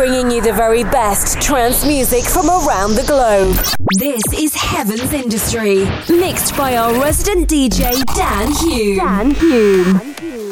bringing you the very best trance music from around the globe. This is Heaven's Industry, mixed by our resident DJ Dan Hume. Dan Hume.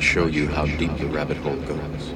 I show you how deep the rabbit hole goes.